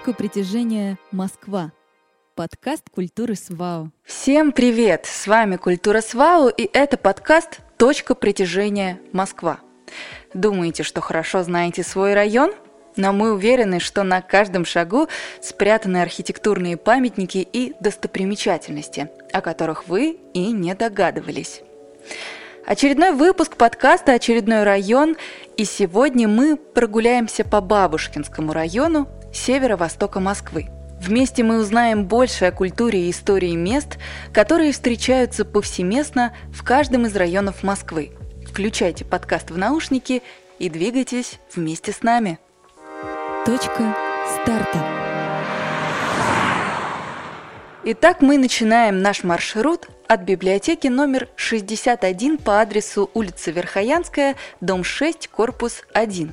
Точка притяжения Москва. Подкаст культуры СВАУ. Всем привет! С вами Культура СВАУ и это подкаст «Точка притяжения Москва». Думаете, что хорошо знаете свой район? Но мы уверены, что на каждом шагу спрятаны архитектурные памятники и достопримечательности, о которых вы и не догадывались. Очередной выпуск подкаста «Очередной район», и сегодня мы прогуляемся по Бабушкинскому району северо-востока Москвы. Вместе мы узнаем больше о культуре и истории мест, которые встречаются повсеместно в каждом из районов Москвы. Включайте подкаст в наушники и двигайтесь вместе с нами. Точка старта. Итак, мы начинаем наш маршрут от библиотеки номер 61 по адресу улица Верхоянская, дом 6, корпус 1.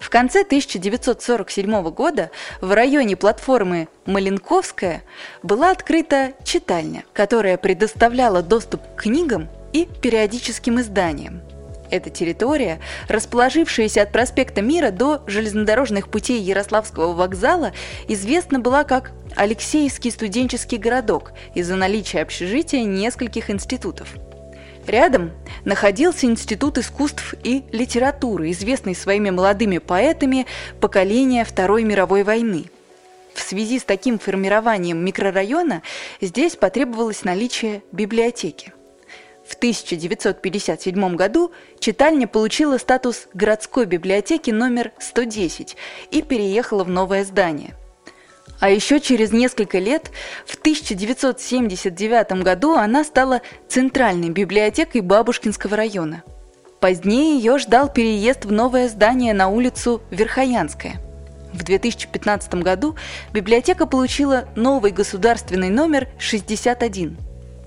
В конце 1947 года в районе платформы Маленковская была открыта читальня, которая предоставляла доступ к книгам и периодическим изданиям. Эта территория, расположившаяся от проспекта Мира до железнодорожных путей Ярославского вокзала, известна была как Алексеевский студенческий городок из-за наличия общежития нескольких институтов – Рядом находился Институт искусств и литературы, известный своими молодыми поэтами поколения Второй мировой войны. В связи с таким формированием микрорайона здесь потребовалось наличие библиотеки. В 1957 году читальня получила статус городской библиотеки номер 110 и переехала в новое здание. А еще через несколько лет, в 1979 году, она стала центральной библиотекой Бабушкинского района. Позднее ее ждал переезд в новое здание на улицу Верхоянская. В 2015 году библиотека получила новый государственный номер 61.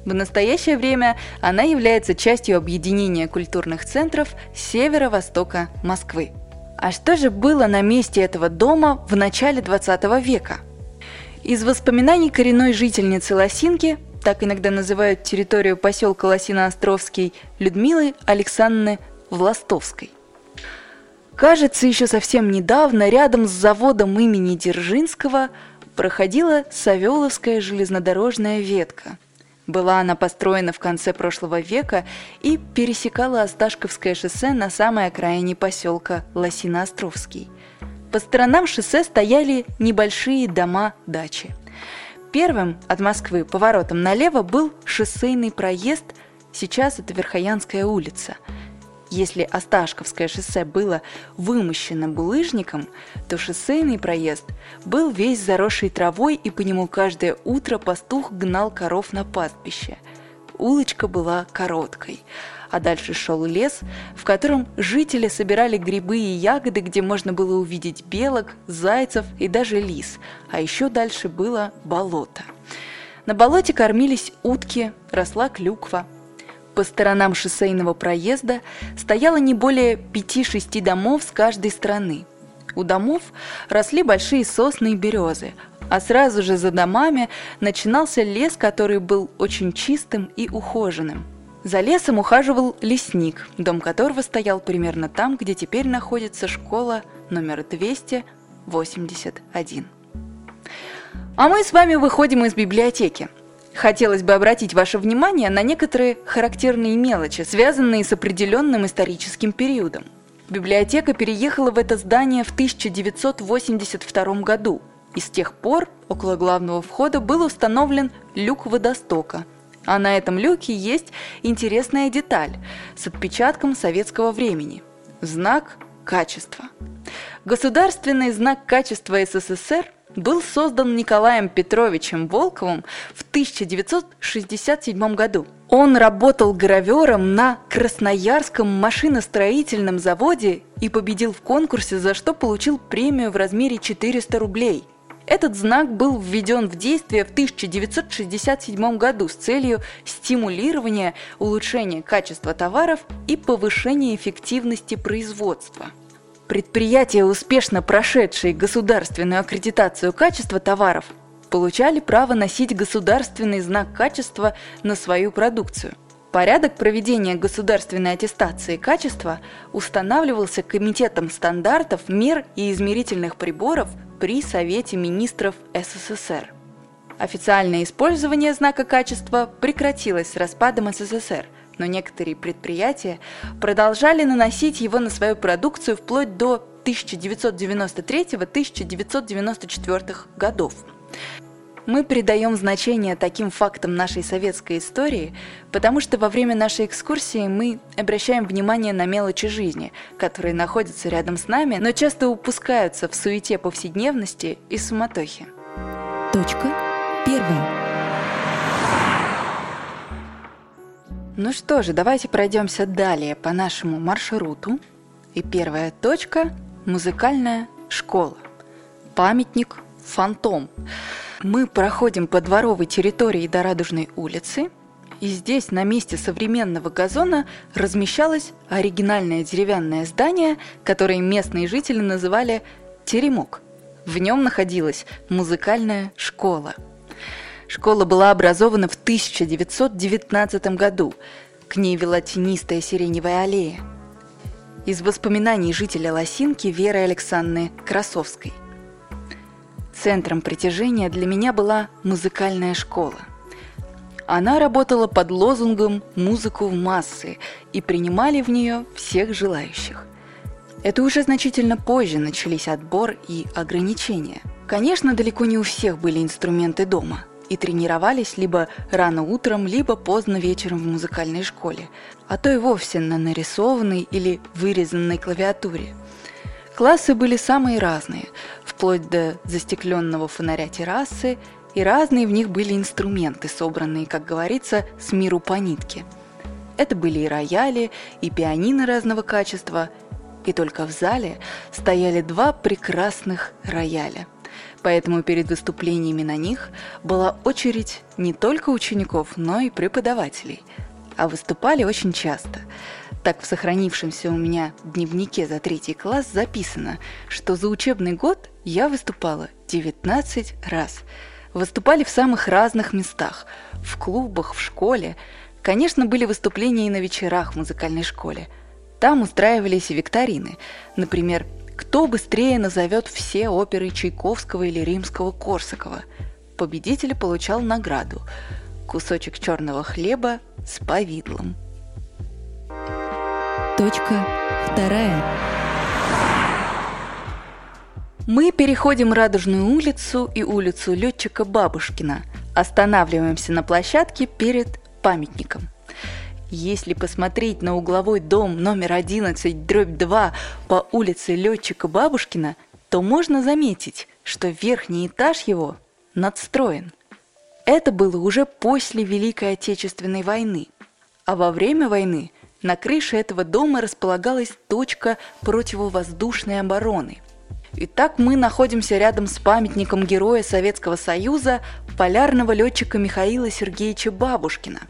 В настоящее время она является частью объединения культурных центров северо-востока Москвы. А что же было на месте этого дома в начале 20 века – из воспоминаний коренной жительницы Лосинки, так иногда называют территорию поселка Лосино-Островский, Людмилы Александровны Властовской. Кажется, еще совсем недавно рядом с заводом имени Дзержинского проходила Савеловская железнодорожная ветка. Была она построена в конце прошлого века и пересекала Осташковское шоссе на самой окраине поселка Лосино-Островский – по сторонам шоссе стояли небольшие дома-дачи. Первым от Москвы поворотом налево был шоссейный проезд, сейчас это Верхоянская улица. Если Осташковское шоссе было вымощено булыжником, то шоссейный проезд был весь заросший травой, и по нему каждое утро пастух гнал коров на пастбище. Улочка была короткой – а дальше шел лес, в котором жители собирали грибы и ягоды, где можно было увидеть белок, зайцев и даже лис, а еще дальше было болото. На болоте кормились утки, росла клюква. По сторонам шоссейного проезда стояло не более пяти-шести домов с каждой стороны. У домов росли большие сосны и березы, а сразу же за домами начинался лес, который был очень чистым и ухоженным – за лесом ухаживал лесник, дом которого стоял примерно там, где теперь находится школа номер 281. А мы с вами выходим из библиотеки. Хотелось бы обратить ваше внимание на некоторые характерные мелочи, связанные с определенным историческим периодом. Библиотека переехала в это здание в 1982 году, и с тех пор около главного входа был установлен люк водостока – а на этом люке есть интересная деталь с отпечатком советского времени. Знак качества. Государственный знак качества СССР был создан Николаем Петровичем Волковым в 1967 году. Он работал гравером на Красноярском машиностроительном заводе и победил в конкурсе, за что получил премию в размере 400 рублей – этот знак был введен в действие в 1967 году с целью стимулирования улучшения качества товаров и повышения эффективности производства. Предприятия, успешно прошедшие государственную аккредитацию качества товаров, получали право носить государственный знак качества на свою продукцию. Порядок проведения государственной аттестации качества устанавливался Комитетом стандартов, мер и измерительных приборов при Совете министров СССР. Официальное использование знака качества прекратилось с распадом СССР, но некоторые предприятия продолжали наносить его на свою продукцию вплоть до 1993-1994 годов. Мы придаем значение таким фактам нашей советской истории, потому что во время нашей экскурсии мы обращаем внимание на мелочи жизни, которые находятся рядом с нами, но часто упускаются в суете повседневности и суматохе. Точка первая. Ну что же, давайте пройдемся далее по нашему маршруту. И первая точка – музыкальная школа. Памятник «Фантом». Мы проходим по дворовой территории до Радужной улицы, и здесь на месте современного газона размещалось оригинальное деревянное здание, которое местные жители называли «Теремок». В нем находилась музыкальная школа. Школа была образована в 1919 году. К ней вела тенистая сиреневая аллея. Из воспоминаний жителя Лосинки Веры Александры Красовской. Центром притяжения для меня была музыкальная школа. Она работала под лозунгом «Музыку в массы» и принимали в нее всех желающих. Это уже значительно позже начались отбор и ограничения. Конечно, далеко не у всех были инструменты дома и тренировались либо рано утром, либо поздно вечером в музыкальной школе, а то и вовсе на нарисованной или вырезанной клавиатуре – Классы были самые разные, вплоть до застекленного фонаря террасы, и разные в них были инструменты, собранные, как говорится, с миру по нитке. Это были и рояли, и пианино разного качества, и только в зале стояли два прекрасных рояля. Поэтому перед выступлениями на них была очередь не только учеников, но и преподавателей. А выступали очень часто – так в сохранившемся у меня дневнике за третий класс записано, что за учебный год я выступала 19 раз. Выступали в самых разных местах, в клубах, в школе. Конечно, были выступления и на вечерах в музыкальной школе. Там устраивались и викторины. Например, кто быстрее назовет все оперы Чайковского или Римского-Корсакова. Победитель получал награду – кусочек черного хлеба с повидлом. Точка вторая. Мы переходим Радужную улицу и улицу летчика Бабушкина. Останавливаемся на площадке перед памятником. Если посмотреть на угловой дом номер 11, дробь 2 по улице летчика Бабушкина, то можно заметить, что верхний этаж его надстроен. Это было уже после Великой Отечественной войны. А во время войны – на крыше этого дома располагалась точка противовоздушной обороны. Итак, мы находимся рядом с памятником героя Советского Союза, полярного летчика Михаила Сергеевича Бабушкина.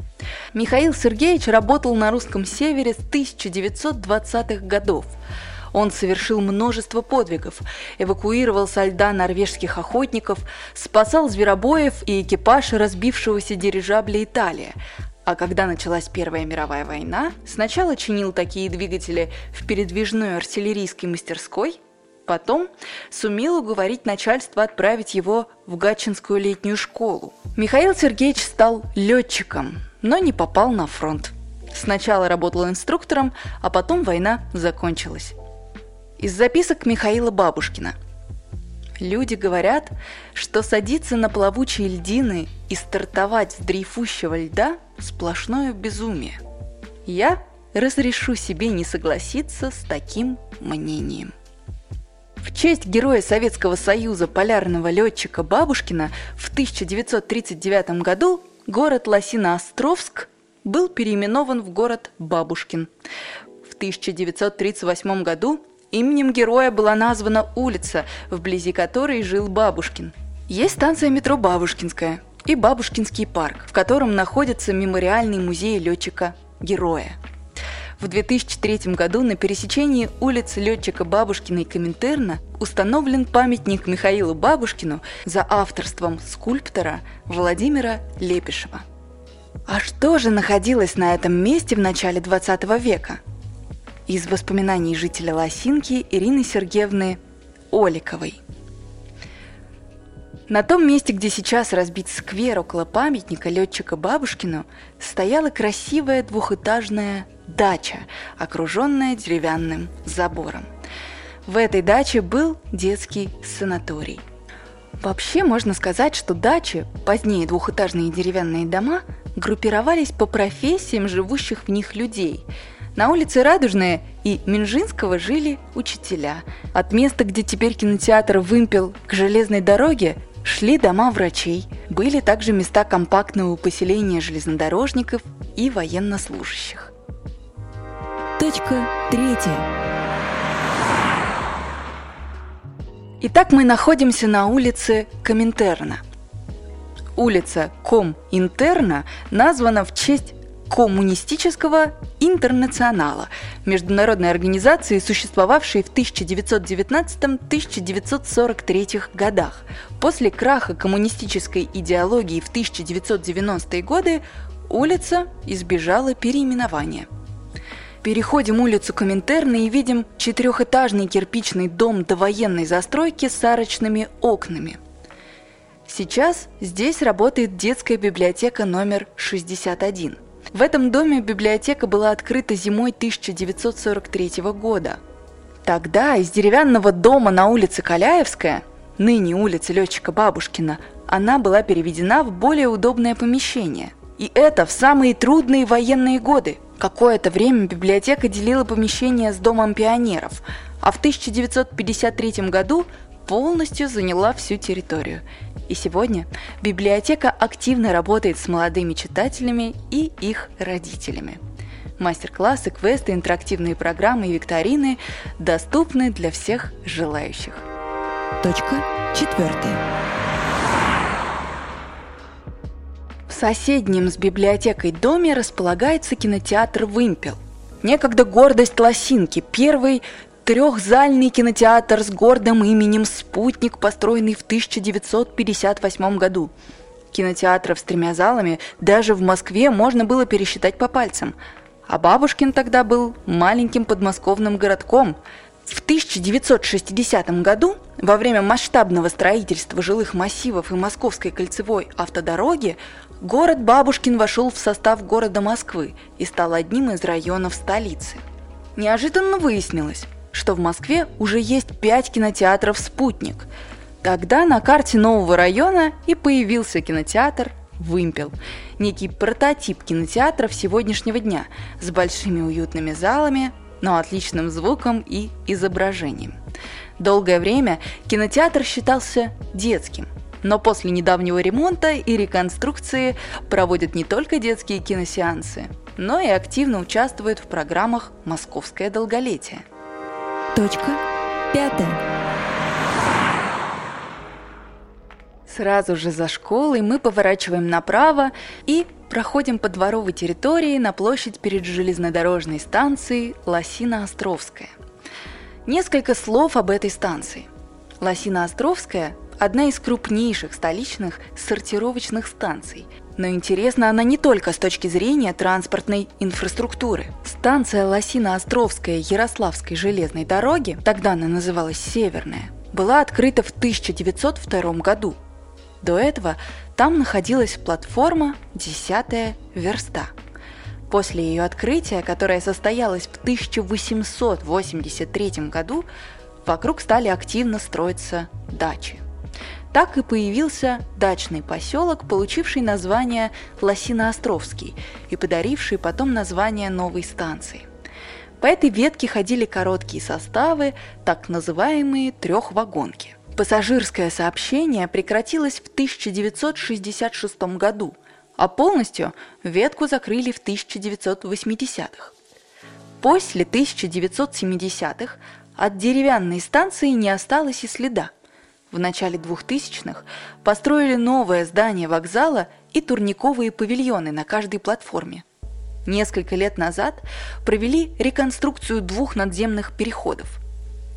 Михаил Сергеевич работал на русском севере с 1920-х годов. Он совершил множество подвигов, эвакуировал со льда норвежских охотников, спасал зверобоев и экипаж разбившегося дирижабля «Италия», а когда началась Первая мировая война, сначала чинил такие двигатели в передвижной артиллерийской мастерской, потом сумел уговорить начальство отправить его в Гатчинскую летнюю школу. Михаил Сергеевич стал летчиком, но не попал на фронт. Сначала работал инструктором, а потом война закончилась. Из записок Михаила Бабушкина – Люди говорят, что садиться на плавучие льдины и стартовать с дрейфущего льда – сплошное безумие. Я разрешу себе не согласиться с таким мнением. В честь героя Советского Союза полярного летчика Бабушкина в 1939 году город Лосино-Островск был переименован в город Бабушкин. В 1938 году Именем героя была названа улица, вблизи которой жил Бабушкин. Есть станция метро Бабушкинская и Бабушкинский парк, в котором находится мемориальный музей летчика-героя. В 2003 году на пересечении улиц летчика Бабушкина и Коминтерна установлен памятник Михаилу Бабушкину за авторством скульптора Владимира Лепишева. А что же находилось на этом месте в начале 20 века – из воспоминаний жителя Лосинки Ирины Сергеевны Оликовой. На том месте, где сейчас разбит сквер около памятника летчика Бабушкину, стояла красивая двухэтажная дача, окруженная деревянным забором. В этой даче был детский санаторий. Вообще можно сказать, что дачи, позднее двухэтажные деревянные дома, группировались по профессиям живущих в них людей. На улице Радужная и Минжинского жили учителя. От места, где теперь кинотеатр «Вымпел» к железной дороге, шли дома врачей. Были также места компактного поселения железнодорожников и военнослужащих. Точка третья. Итак, мы находимся на улице Коминтерна. Улица Коминтерна названа в честь коммунистического интернационала, международной организации, существовавшей в 1919-1943 годах. После краха коммунистической идеологии в 1990-е годы улица избежала переименования. Переходим улицу Коминтерна и видим четырехэтажный кирпичный дом довоенной застройки с арочными окнами. Сейчас здесь работает детская библиотека номер 61. В этом доме библиотека была открыта зимой 1943 года. Тогда из деревянного дома на улице Каляевская, ныне улица летчика Бабушкина, она была переведена в более удобное помещение. И это в самые трудные военные годы. Какое-то время библиотека делила помещение с Домом пионеров, а в 1953 году полностью заняла всю территорию. И сегодня библиотека активно работает с молодыми читателями и их родителями. Мастер-классы, квесты, интерактивные программы и викторины доступны для всех желающих. Точка четвертая. В соседнем с библиотекой доме располагается кинотеатр «Вымпел». Некогда гордость Лосинки, первый Трехзальный кинотеатр с гордым именем «Спутник», построенный в 1958 году. Кинотеатров с тремя залами даже в Москве можно было пересчитать по пальцам. А Бабушкин тогда был маленьким подмосковным городком. В 1960 году, во время масштабного строительства жилых массивов и Московской кольцевой автодороги, город Бабушкин вошел в состав города Москвы и стал одним из районов столицы. Неожиданно выяснилось, что в Москве уже есть пять кинотеатров «Спутник». Тогда на карте нового района и появился кинотеатр «Вымпел». Некий прототип кинотеатров сегодняшнего дня с большими уютными залами, но отличным звуком и изображением. Долгое время кинотеатр считался детским, но после недавнего ремонта и реконструкции проводят не только детские киносеансы, но и активно участвуют в программах «Московское долголетие». Точка пятая. Сразу же за школой мы поворачиваем направо и проходим по дворовой территории на площадь перед железнодорожной станцией Лосино-Островская. Несколько слов об этой станции. Лосино-Островская – одна из крупнейших столичных сортировочных станций – но интересна она не только с точки зрения транспортной инфраструктуры. Станция Лосино-Островская Ярославской железной дороги, тогда она называлась Северная, была открыта в 1902 году. До этого там находилась платформа «Десятая верста». После ее открытия, которое состоялось в 1883 году, вокруг стали активно строиться дачи. Так и появился дачный поселок, получивший название Лосиноостровский и подаривший потом название новой станции. По этой ветке ходили короткие составы, так называемые трехвагонки. Пассажирское сообщение прекратилось в 1966 году, а полностью ветку закрыли в 1980-х. После 1970-х от деревянной станции не осталось и следа – в начале 2000-х построили новое здание вокзала и турниковые павильоны на каждой платформе. Несколько лет назад провели реконструкцию двух надземных переходов.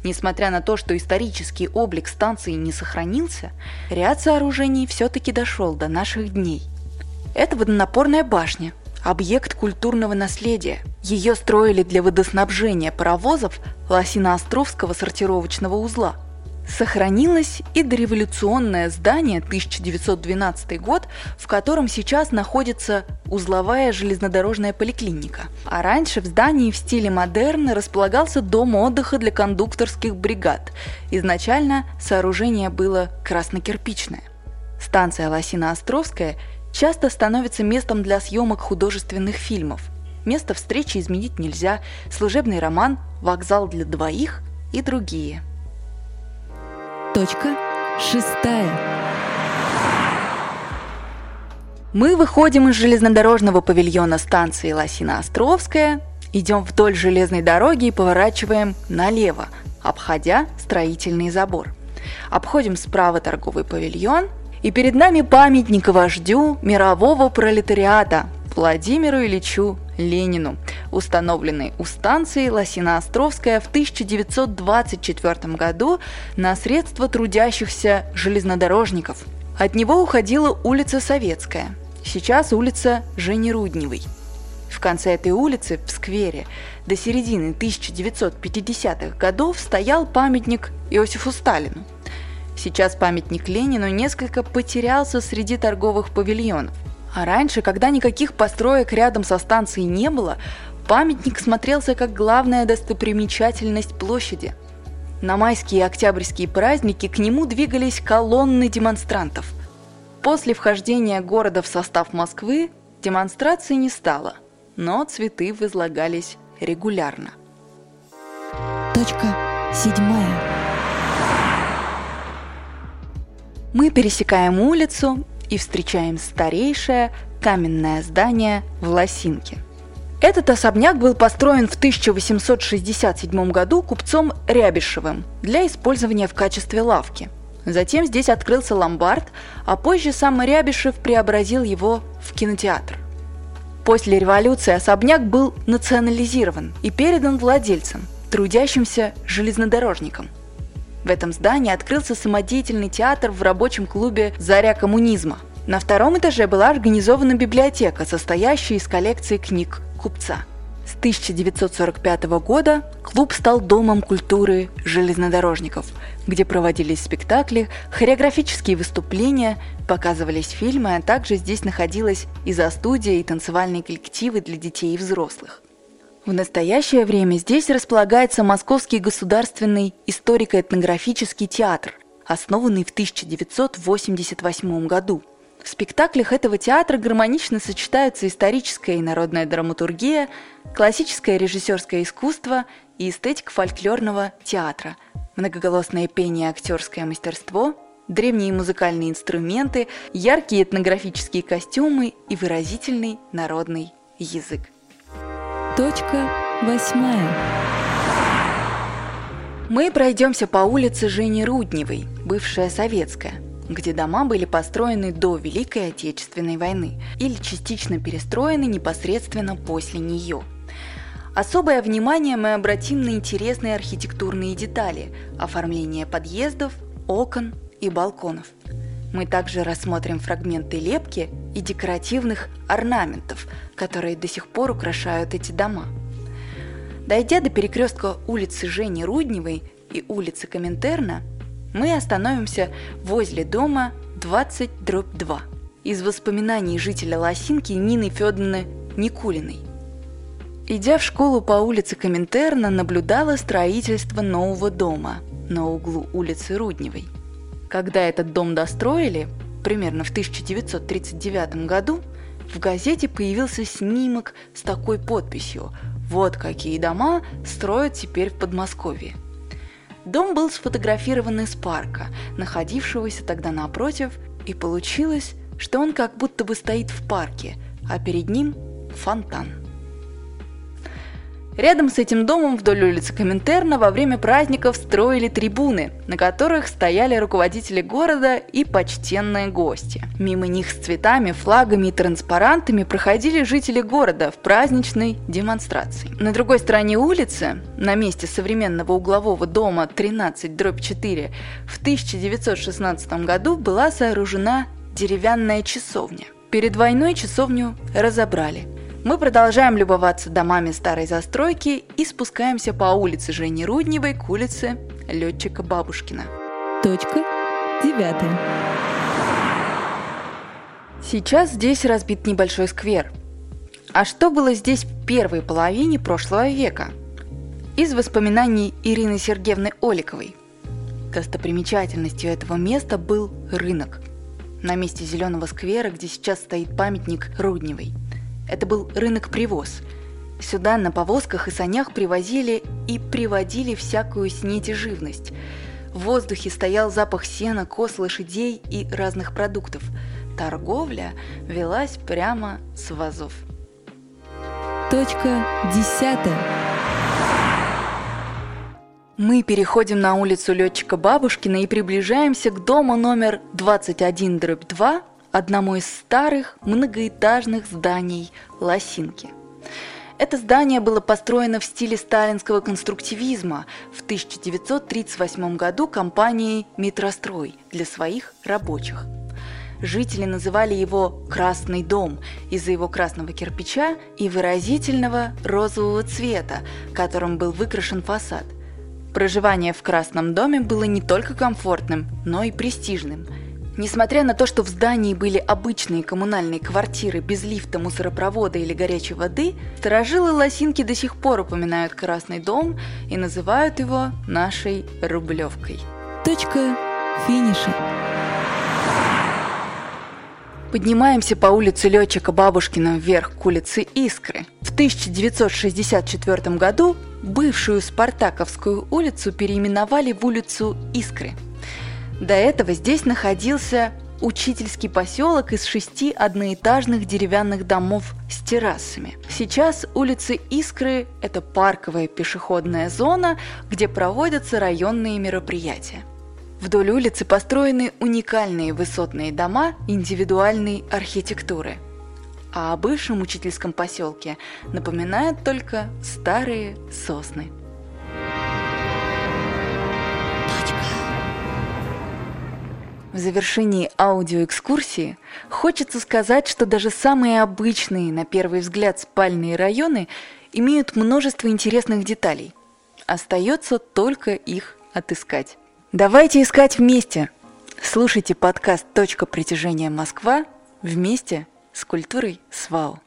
Несмотря на то, что исторический облик станции не сохранился, ряд сооружений все-таки дошел до наших дней. Это водонапорная башня, объект культурного наследия. Ее строили для водоснабжения паровозов Лосиноостровского сортировочного узла – Сохранилось и дореволюционное здание 1912 год, в котором сейчас находится узловая железнодорожная поликлиника. А раньше в здании в стиле модерн располагался дом отдыха для кондукторских бригад. Изначально сооружение было краснокирпичное. Станция Лосино-Островская часто становится местом для съемок художественных фильмов. Место встречи изменить нельзя, служебный роман, вокзал для двоих и другие – Точка шестая. Мы выходим из железнодорожного павильона станции Лосино-Островская, идем вдоль железной дороги и поворачиваем налево, обходя строительный забор. Обходим справа торговый павильон, и перед нами памятник вождю мирового пролетариата Владимиру Ильичу Ленину, установленный у станции Лосино-Островская в 1924 году на средства трудящихся железнодорожников. От него уходила улица Советская, сейчас улица Жени Рудневой. В конце этой улицы, в сквере, до середины 1950-х годов стоял памятник Иосифу Сталину. Сейчас памятник Ленину несколько потерялся среди торговых павильонов. А раньше, когда никаких построек рядом со станцией не было, памятник смотрелся как главная достопримечательность площади. На майские и октябрьские праздники к нему двигались колонны демонстрантов. После вхождения города в состав Москвы демонстрации не стало, но цветы возлагались регулярно. Точка седьмая. Мы пересекаем улицу и встречаем старейшее каменное здание в Лосинке. Этот особняк был построен в 1867 году купцом Рябишевым для использования в качестве лавки. Затем здесь открылся ломбард, а позже сам Рябишев преобразил его в кинотеатр. После революции особняк был национализирован и передан владельцам, трудящимся железнодорожникам. В этом здании открылся самодеятельный театр в рабочем клубе «Заря коммунизма». На втором этаже была организована библиотека, состоящая из коллекции книг купца. С 1945 года клуб стал домом культуры железнодорожников, где проводились спектакли, хореографические выступления, показывались фильмы, а также здесь находилась и за студия, и танцевальные коллективы для детей и взрослых. В настоящее время здесь располагается Московский государственный историко-этнографический театр, основанный в 1988 году. В спектаклях этого театра гармонично сочетаются историческая и народная драматургия, классическое режиссерское искусство и эстетика фольклорного театра, многоголосное пение и актерское мастерство, древние музыкальные инструменты, яркие этнографические костюмы и выразительный народный язык. Точка восьмая. Мы пройдемся по улице Жени Рудневой, бывшая советская, где дома были построены до Великой Отечественной войны или частично перестроены непосредственно после нее. Особое внимание мы обратим на интересные архитектурные детали – оформление подъездов, окон и балконов. Мы также рассмотрим фрагменты лепки и декоративных орнаментов, которые до сих пор украшают эти дома. Дойдя до перекрестка улицы Жени Рудневой и улицы Коминтерна, мы остановимся возле дома 20 дробь 2 из воспоминаний жителя Лосинки Нины Федоровны Никулиной. Идя в школу по улице Коминтерна, наблюдала строительство нового дома на углу улицы Рудневой. Когда этот дом достроили, примерно в 1939 году, в газете появился снимок с такой подписью «Вот какие дома строят теперь в Подмосковье». Дом был сфотографирован из парка, находившегося тогда напротив, и получилось, что он как будто бы стоит в парке, а перед ним фонтан. Рядом с этим домом вдоль улицы Коминтерна во время праздников строили трибуны, на которых стояли руководители города и почтенные гости. Мимо них с цветами, флагами и транспарантами проходили жители города в праздничной демонстрации. На другой стороне улицы, на месте современного углового дома 13-4, в 1916 году была сооружена деревянная часовня. Перед войной часовню разобрали – мы продолжаем любоваться домами старой застройки и спускаемся по улице Жени Рудневой к улице летчика Бабушкина. Точка девятая. Сейчас здесь разбит небольшой сквер. А что было здесь в первой половине прошлого века? Из воспоминаний Ирины Сергеевны Оликовой. Достопримечательностью этого места был рынок. На месте зеленого сквера, где сейчас стоит памятник Рудневой. Это был рынок-привоз. Сюда на повозках и санях привозили и приводили всякую снеть и живность. В воздухе стоял запах сена, кос лошадей и разных продуктов – торговля велась прямо с вазов. Точка десятая. Мы переходим на улицу летчика Бабушкина и приближаемся к дому номер 21-2, одному из старых многоэтажных зданий Лосинки. Это здание было построено в стиле сталинского конструктивизма в 1938 году компанией «Метрострой» для своих рабочих – Жители называли его «Красный дом» из-за его красного кирпича и выразительного розового цвета, которым был выкрашен фасад. Проживание в Красном доме было не только комфортным, но и престижным. Несмотря на то, что в здании были обычные коммунальные квартиры без лифта, мусоропровода или горячей воды, сторожилы Лосинки до сих пор упоминают Красный дом и называют его нашей Рублевкой. Точка финиша. Поднимаемся по улице летчика Бабушкина вверх к улице Искры. В 1964 году бывшую Спартаковскую улицу переименовали в улицу Искры. До этого здесь находился учительский поселок из шести одноэтажных деревянных домов с террасами. Сейчас улица Искры – это парковая пешеходная зона, где проводятся районные мероприятия. Вдоль улицы построены уникальные высотные дома индивидуальной архитектуры. А о бывшем учительском поселке напоминают только старые сосны. В завершении аудиоэкскурсии хочется сказать, что даже самые обычные, на первый взгляд, спальные районы имеют множество интересных деталей. Остается только их отыскать. Давайте искать вместе. Слушайте подкаст «Точка притяжения Москва» вместе с культурой СВАУ.